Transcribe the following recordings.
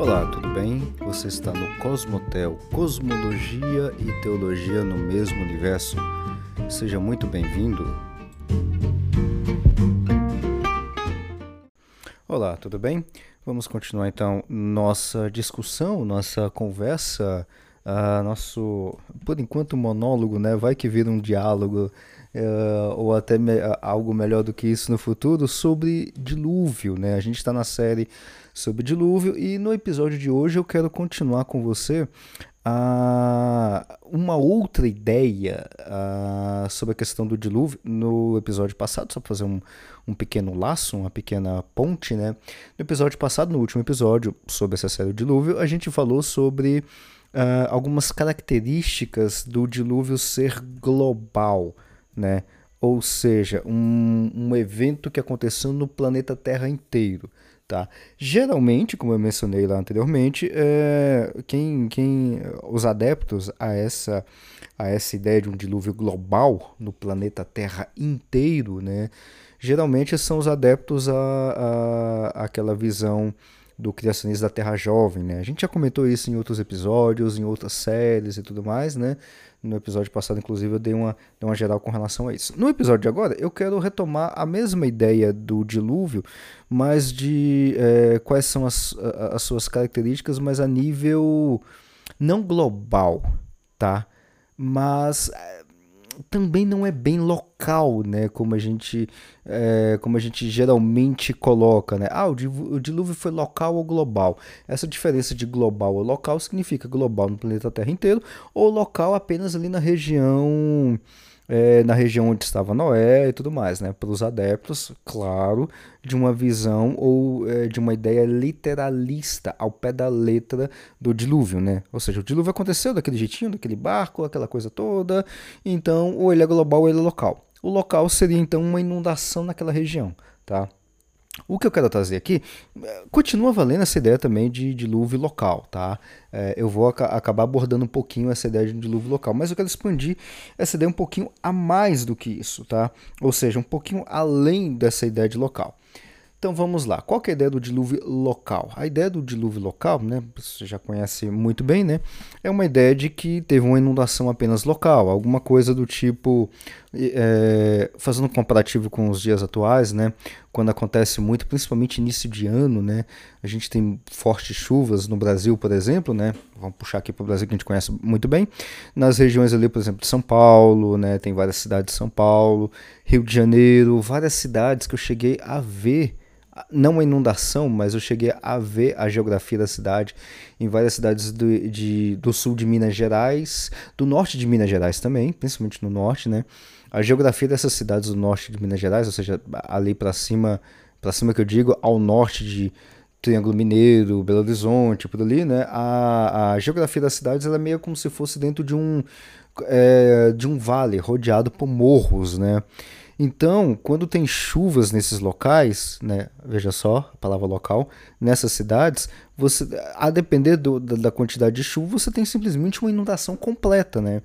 Olá, tudo bem? Você está no Cosmotel, Cosmologia e Teologia no mesmo universo. Seja muito bem-vindo. Olá, tudo bem? Vamos continuar então nossa discussão, nossa conversa, uh, nosso, por enquanto, monólogo, né? Vai que vira um diálogo uh, ou até me algo melhor do que isso no futuro sobre dilúvio, né? A gente está na série sobre dilúvio e no episódio de hoje eu quero continuar com você a uma outra ideia uh, sobre a questão do dilúvio no episódio passado, só para fazer um, um pequeno laço, uma pequena ponte, né? No episódio passado, no último episódio sobre essa série do dilúvio, a gente falou sobre uh, algumas características do dilúvio ser global, né? Ou seja, um, um evento que aconteceu no planeta Terra inteiro. Tá? Geralmente, como eu mencionei lá anteriormente, é, quem, quem, os adeptos a essa, a essa ideia de um dilúvio global no planeta Terra inteiro, né, geralmente são os adeptos a, a, aquela visão do criacionismo da Terra Jovem. Né? A gente já comentou isso em outros episódios, em outras séries e tudo mais, né? No episódio passado, inclusive, eu dei uma, dei uma geral com relação a isso. No episódio de agora, eu quero retomar a mesma ideia do dilúvio, mas de é, quais são as, as suas características, mas a nível não global, tá? Mas é, também não é bem local, né? Como a gente, é, como a gente geralmente coloca, né? Ah, o dilúvio foi local ou global. Essa diferença de global ou local significa global no planeta Terra inteiro ou local apenas ali na região é, na região onde estava Noé e tudo mais, né? Para os adeptos, claro, de uma visão ou é, de uma ideia literalista ao pé da letra do dilúvio, né? Ou seja, o dilúvio aconteceu daquele jeitinho, daquele barco, aquela coisa toda. Então, ou ele é global ou ele é local. O local seria então uma inundação naquela região, tá? O que eu quero trazer aqui continua valendo essa ideia também de dilúvio local, tá? É, eu vou ac acabar abordando um pouquinho essa ideia de dilúvio local, mas eu quero expandir essa ideia um pouquinho a mais do que isso, tá? Ou seja, um pouquinho além dessa ideia de local. Então vamos lá. Qual é a ideia do dilúvio local? A ideia do dilúvio local, né, você já conhece muito bem, né? É uma ideia de que teve uma inundação apenas local, alguma coisa do tipo, é, fazendo um comparativo com os dias atuais, né? Quando acontece muito, principalmente início de ano, né? A gente tem fortes chuvas no Brasil, por exemplo, né? Vamos puxar aqui para o Brasil que a gente conhece muito bem. Nas regiões ali, por exemplo, de São Paulo, né? Tem várias cidades de São Paulo, Rio de Janeiro, várias cidades que eu cheguei a ver não uma inundação, mas eu cheguei a ver a geografia da cidade em várias cidades do, de, do sul de Minas Gerais, do norte de Minas Gerais também, principalmente no norte, né? A geografia dessas cidades do norte de Minas Gerais, ou seja, ali para cima, para cima que eu digo, ao norte de Triângulo Mineiro, Belo Horizonte, por ali, né? A, a geografia das cidades é meio como se fosse dentro de um é, de um vale rodeado por morros, né? Então, quando tem chuvas nesses locais, né, veja só a palavra local, nessas cidades, você, a depender do, da, da, quantidade de chuva, você tem simplesmente uma inundação completa, né?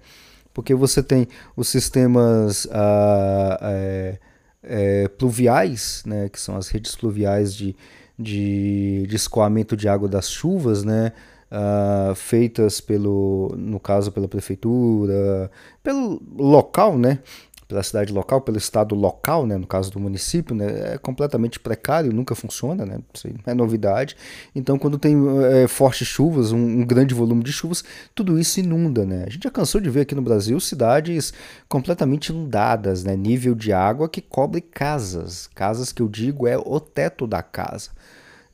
Porque você tem os sistemas ah, é, é, pluviais, né, que são as redes pluviais de, de, de escoamento de água das chuvas, né? Uh, feitas pelo, no caso, pela prefeitura, pelo local, né? Pela cidade local, pelo estado local, né, no caso do município, né, é completamente precário, nunca funciona, né, isso é novidade. Então, quando tem é, fortes chuvas, um, um, grande volume de chuvas, tudo isso inunda, né. A gente já cansou de ver aqui no Brasil cidades completamente inundadas, né, nível de água que cobre casas, casas que eu digo é o teto da casa.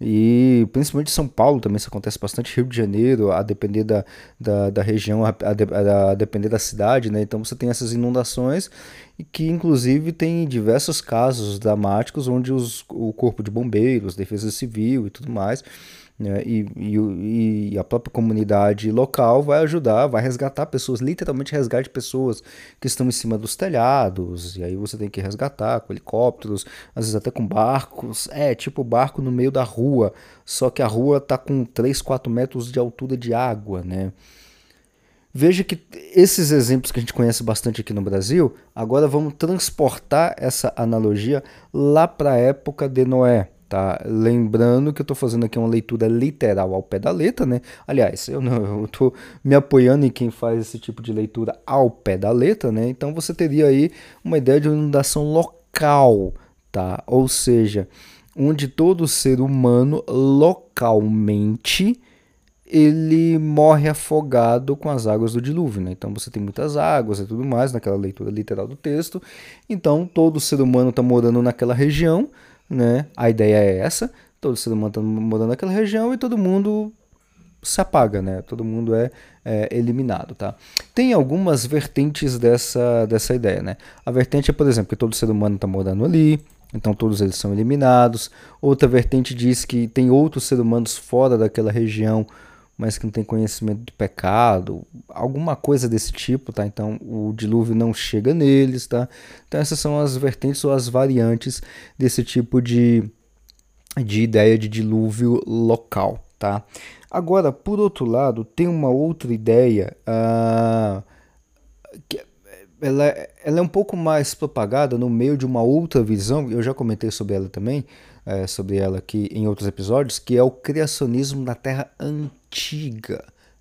E principalmente São Paulo também isso acontece bastante, Rio de Janeiro, a depender da, da, da região, a, a, a, depender da cidade, né? Então você tem essas inundações e que inclusive tem diversos casos dramáticos onde os, o corpo de bombeiros, defesa civil e tudo mais né? E, e, e, a própria comunidade local vai ajudar, vai resgatar pessoas, literalmente resgate pessoas que estão em cima dos telhados, e aí você tem que resgatar com helicópteros, às vezes até com barcos, é tipo barco no meio da rua, só que a rua tá com 3, 4 metros de altura de água, né? Veja que esses exemplos que a gente conhece bastante aqui no Brasil, agora vamos transportar essa analogia lá para a época de Noé, Tá? Lembrando que eu estou fazendo aqui uma leitura literal ao pé da letra, né? Aliás, eu não, estou me apoiando em quem faz esse tipo de leitura ao pé da letra, né? Então você teria aí uma ideia de inundação local, tá? Ou seja, onde todo ser humano localmente ele morre afogado com as águas do dilúvio. Né? Então você tem muitas águas e tudo mais naquela leitura literal do texto. Então todo ser humano está morando naquela região. Né? A ideia é essa: todo ser humano está morando naquela região e todo mundo se apaga, né? Todo mundo é, é, eliminado, tá? Tem algumas vertentes dessa, dessa ideia, né? A vertente é, por exemplo, que todo ser humano está morando ali, então todos eles são eliminados. Outra vertente diz que tem outros seres humanos fora daquela região mas que não tem conhecimento do pecado, alguma coisa desse tipo, tá? Então o dilúvio não chega neles, tá? Então essas são as vertentes ou as variantes desse tipo de, de ideia de dilúvio local, tá? Agora, por outro lado, tem uma outra ideia uh, que ela, ela é um pouco mais propagada no meio de uma outra visão, eu já comentei sobre ela também, é, sobre ela aqui em outros episódios, que é o criacionismo da Terra antiga.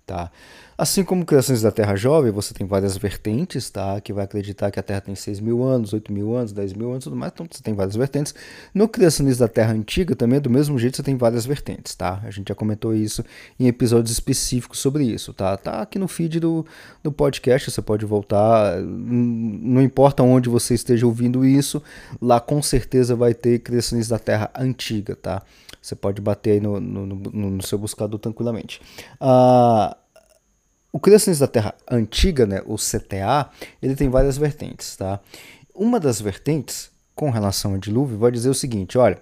Tá? Assim como Criações da Terra Jovem, você tem várias vertentes, tá? Que vai acreditar que a Terra tem 6 mil anos, 8 mil anos, 10 mil anos, tudo mais. Então você tem várias vertentes. No Criacionismo da Terra Antiga também, do mesmo jeito, você tem várias vertentes, tá? A gente já comentou isso em episódios específicos sobre isso, tá? Tá aqui no feed do, do podcast, você pode voltar. Não importa onde você esteja ouvindo isso, lá com certeza vai ter Criacionismo da Terra Antiga, tá? Você pode bater aí no, no, no, no seu buscador tranquilamente. Ah o Criações da Terra Antiga, né, o CTA, ele tem várias vertentes, tá? Uma das vertentes, com relação ao dilúvio, vai dizer o seguinte, olha,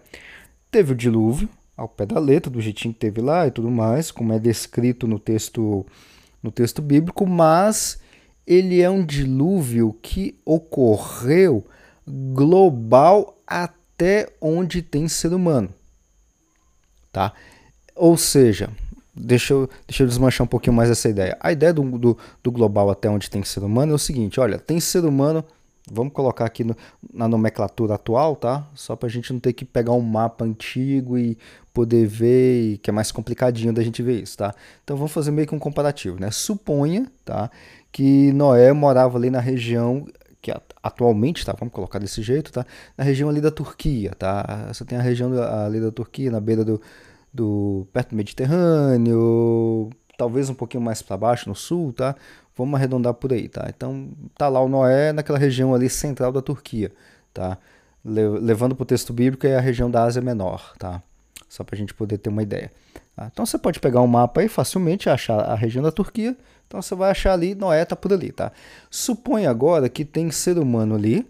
teve o dilúvio, ao pé da letra, do jeitinho que teve lá e tudo mais, como é descrito no texto, no texto bíblico, mas ele é um dilúvio que ocorreu global até onde tem ser humano, tá? Ou seja, deixa eu, deixa eu desmanchar um pouquinho mais essa ideia. A ideia do, do, do, global até onde tem ser humano é o seguinte: olha, tem ser humano, vamos colocar aqui no, na nomenclatura atual, tá? Só para a gente não ter que pegar um mapa antigo e poder ver, que é mais complicadinho da gente ver isso, tá? Então vamos fazer meio que um comparativo, né? Suponha, tá? Que Noé morava ali na região que atualmente, tá? Vamos colocar desse jeito, tá? Na região ali da Turquia, tá? Você tem a região ali da Turquia, na beira do, do perto do Mediterrâneo, talvez um pouquinho mais para baixo no sul, tá? Vamos arredondar por aí, tá? Então tá lá o Noé naquela região ali central da Turquia, tá? Le levando para o texto bíblico é a região da Ásia Menor, tá? Só para a gente poder ter uma ideia. Tá? Então você pode pegar um mapa aí facilmente achar a região da Turquia. Então você vai achar ali Noé tá por ali, tá? Supõe agora que tem ser humano ali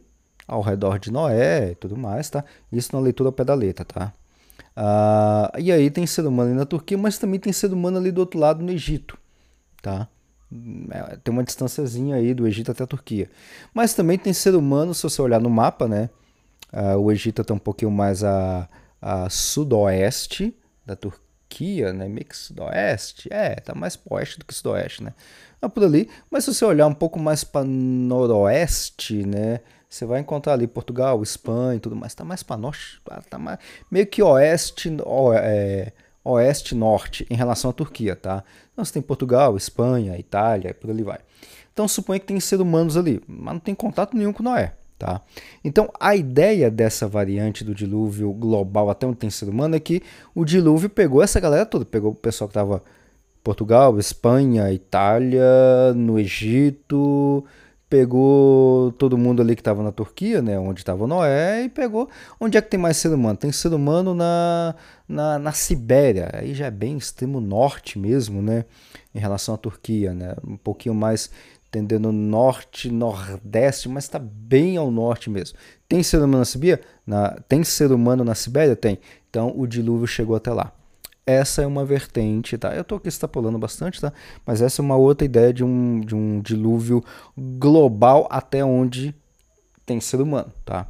ao redor de Noé e tudo mais, tá? Isso na leitura ao pé da letra, tá? Ah, e aí tem ser humano ali na Turquia, mas também tem ser humano ali do outro lado no Egito, tá? É, tem uma distânciazinha aí do Egito até a Turquia. Mas também tem ser humano, se você olhar no mapa, né? Ah, o Egito está um pouquinho mais a, a sudoeste da Turquia, né? Meio que sudoeste. É, tá mais para oeste do que sudoeste, né? É por ali. Mas se você olhar um pouco mais para noroeste, né? Você vai encontrar ali Portugal, Espanha e tudo mais. Tá mais para norte, tá, mais, meio que oeste, o, é, oeste norte em relação à Turquia, tá? Então você tem Portugal, Espanha, Itália, por ali vai. Então suponha que tem seres humanos ali, mas não tem contato nenhum com Noé, tá? Então a ideia dessa variante do dilúvio global até onde tem ser humano é que o dilúvio pegou essa galera toda, pegou o pessoal que estava Portugal, Espanha, Itália, no Egito, pegou todo mundo ali que estava na Turquia, né, onde estava Noé, e pegou onde é que tem mais ser humano? Tem ser humano na, na, na Sibéria, aí já é bem extremo norte mesmo, né, em relação à Turquia, né, um pouquinho mais tendendo norte, nordeste, mas está bem ao norte mesmo. Tem ser humano na Sibéria? Na, tem ser humano na Sibéria? Tem. Então o dilúvio chegou até lá. Essa é uma vertente, tá? Eu estou aqui extrapolando bastante, tá? Mas essa é uma outra ideia de um, de um dilúvio global até onde tem ser humano, tá?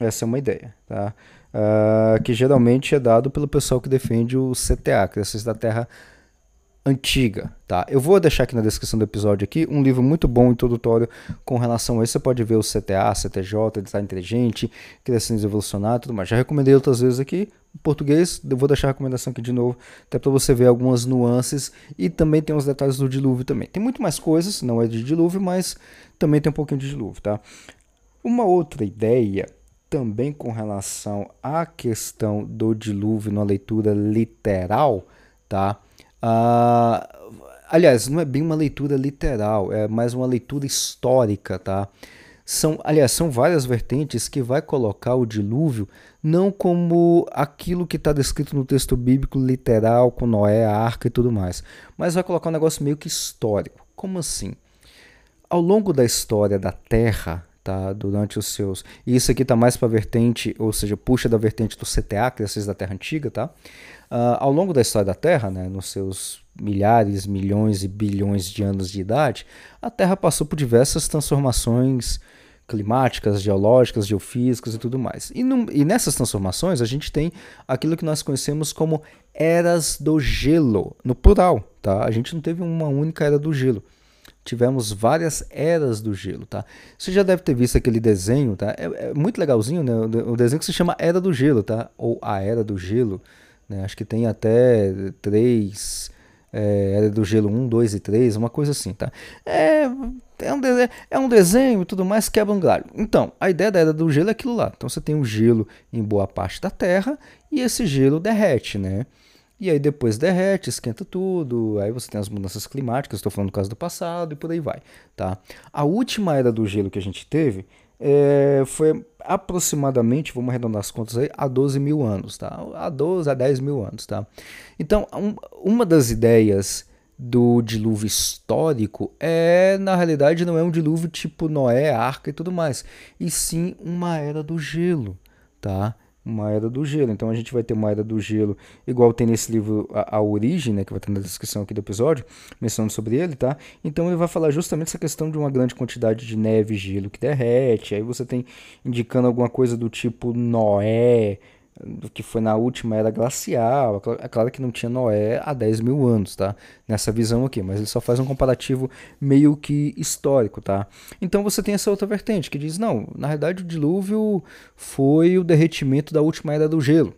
Essa é uma ideia, tá? Uh, que geralmente é dado pelo pessoal que defende o CTA, Criações da Terra Antiga, tá? Eu vou deixar aqui na descrição do episódio aqui um livro muito bom introdutório com relação a isso. Você pode ver o CTA, CTJ, Design Inteligente, Criações Evolucionadas, tudo mais. Já recomendei outras vezes aqui, português, eu vou deixar a recomendação aqui de novo, até para você ver algumas nuances e também tem os detalhes do dilúvio também. Tem muito mais coisas, não é de dilúvio, mas também tem um pouquinho de dilúvio, tá? Uma outra ideia também com relação à questão do dilúvio na leitura literal, tá? Ah, aliás, não é bem uma leitura literal, é mais uma leitura histórica, tá? São, aliás, são várias vertentes que vai colocar o dilúvio não como aquilo que está descrito no texto bíblico literal, com Noé, a arca e tudo mais, mas vai colocar um negócio meio que histórico. Como assim? Ao longo da história da Terra, tá, durante os seus. E isso aqui está mais para a vertente, ou seja, puxa da vertente do CTA, Criações da Terra Antiga, tá? Uh, ao longo da história da Terra, né, nos seus milhares, milhões e bilhões de anos de idade, a Terra passou por diversas transformações climáticas, geológicas, geofísicas e tudo mais. E, e nessas transformações a gente tem aquilo que nós conhecemos como eras do gelo, no plural, tá? A gente não teve uma única era do gelo. Tivemos várias eras do gelo, tá? Você já deve ter visto aquele desenho, tá? É, é muito legalzinho, né? O desenho que se chama Era do Gelo, tá? Ou A Era do Gelo, né? Acho que tem até três é, Era do Gelo 1, 2 e 3, uma coisa assim, tá? É, é, um, desenho, é um desenho e tudo mais, quebra um galho. Então, a ideia da Era do Gelo é aquilo lá. Então você tem o um gelo em boa parte da Terra e esse gelo derrete, né? E aí depois derrete, esquenta tudo, aí você tem as mudanças climáticas, estou falando do caso do passado e por aí vai, tá? A última era do gelo que a gente teve é, foi aproximadamente, vamos arredondar as contas aí, há 12 mil anos, tá? A 12 a 10 mil anos, tá? Então, um, uma das ideias do dilúvio histórico é, na realidade, não é um dilúvio tipo Noé, Arca e tudo mais, e sim uma era do gelo, tá? uma era do gelo. Então a gente vai ter uma era do gelo, igual tem nesse livro A, a Origem, né, que vai estar na descrição aqui do episódio, mencionando sobre ele, tá? Então ele vai falar justamente essa questão de uma grande quantidade de neve e gelo que derrete. Aí você tem indicando alguma coisa do tipo Noé, do que foi na última era glacial. É claro que não tinha Noé há 10 mil anos, tá? Nessa visão aqui, mas ele só faz um comparativo meio que histórico, tá? Então você tem essa outra vertente que diz: não, na realidade o dilúvio foi o derretimento da última era do gelo,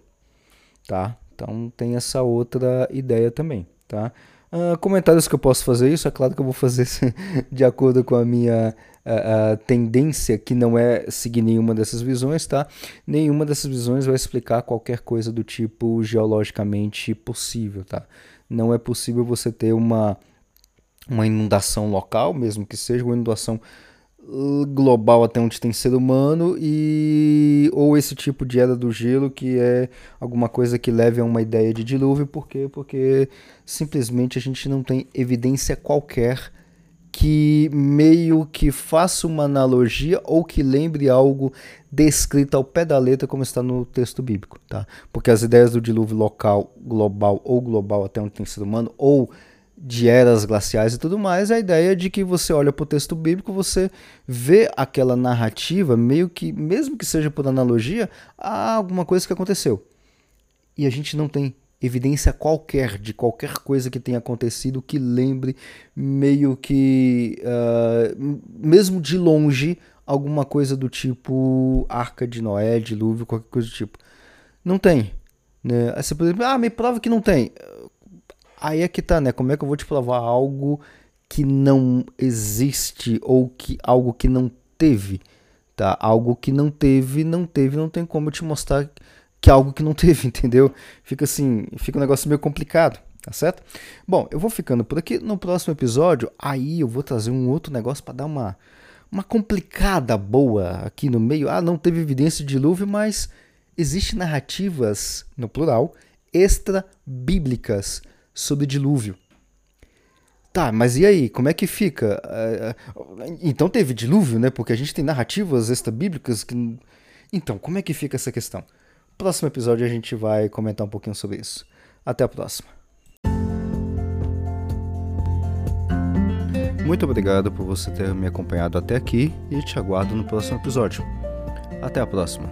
tá? Então tem essa outra ideia também, tá? Uh, comentários que eu posso fazer isso, é claro que eu vou fazer de acordo com a minha uh, uh, tendência, que não é seguir nenhuma dessas visões, tá? Nenhuma dessas visões vai explicar qualquer coisa do tipo geologicamente possível, tá? Não é possível você ter uma, uma inundação local, mesmo que seja uma inundação global até onde tem ser humano e ou esse tipo de era do gelo que é alguma coisa que leve a uma ideia de dilúvio, por quê? Porque simplesmente a gente não tem evidência qualquer que meio que faça uma analogia ou que lembre algo descrito ao pé da letra como está no texto bíblico, tá? Porque as ideias do dilúvio local, global ou global até onde tem ser humano ou de eras glaciais e tudo mais, a ideia de que você olha para o texto bíblico, você vê aquela narrativa, meio que, mesmo que seja por analogia, a alguma coisa que aconteceu. E a gente não tem evidência qualquer de qualquer coisa que tenha acontecido que lembre, meio que, uh, mesmo de longe, alguma coisa do tipo Arca de Noé, dilúvio, qualquer coisa do tipo. Não tem. Né? Você, por exemplo, ah, me prova que não tem. Aí é que tá, né? Como é que eu vou te provar algo que não existe ou que algo que não teve, tá? Algo que não teve, não teve, não tem como eu te mostrar que algo que não teve, entendeu? Fica assim, fica um negócio meio complicado, tá certo? Bom, eu vou ficando por aqui. No próximo episódio, aí eu vou trazer um outro negócio para dar uma uma complicada boa aqui no meio. Ah, não teve evidência de dilúvio, mas existem narrativas, no plural, extra bíblicas sobre dilúvio. Tá, mas e aí, como é que fica? É, é, então teve dilúvio, né? Porque a gente tem narrativas extra-bíblicas que. Então, como é que fica essa questão? Próximo episódio a gente vai comentar um pouquinho sobre isso. Até a próxima. Muito obrigado por você ter me acompanhado até aqui e te aguardo no próximo episódio. Até a próxima.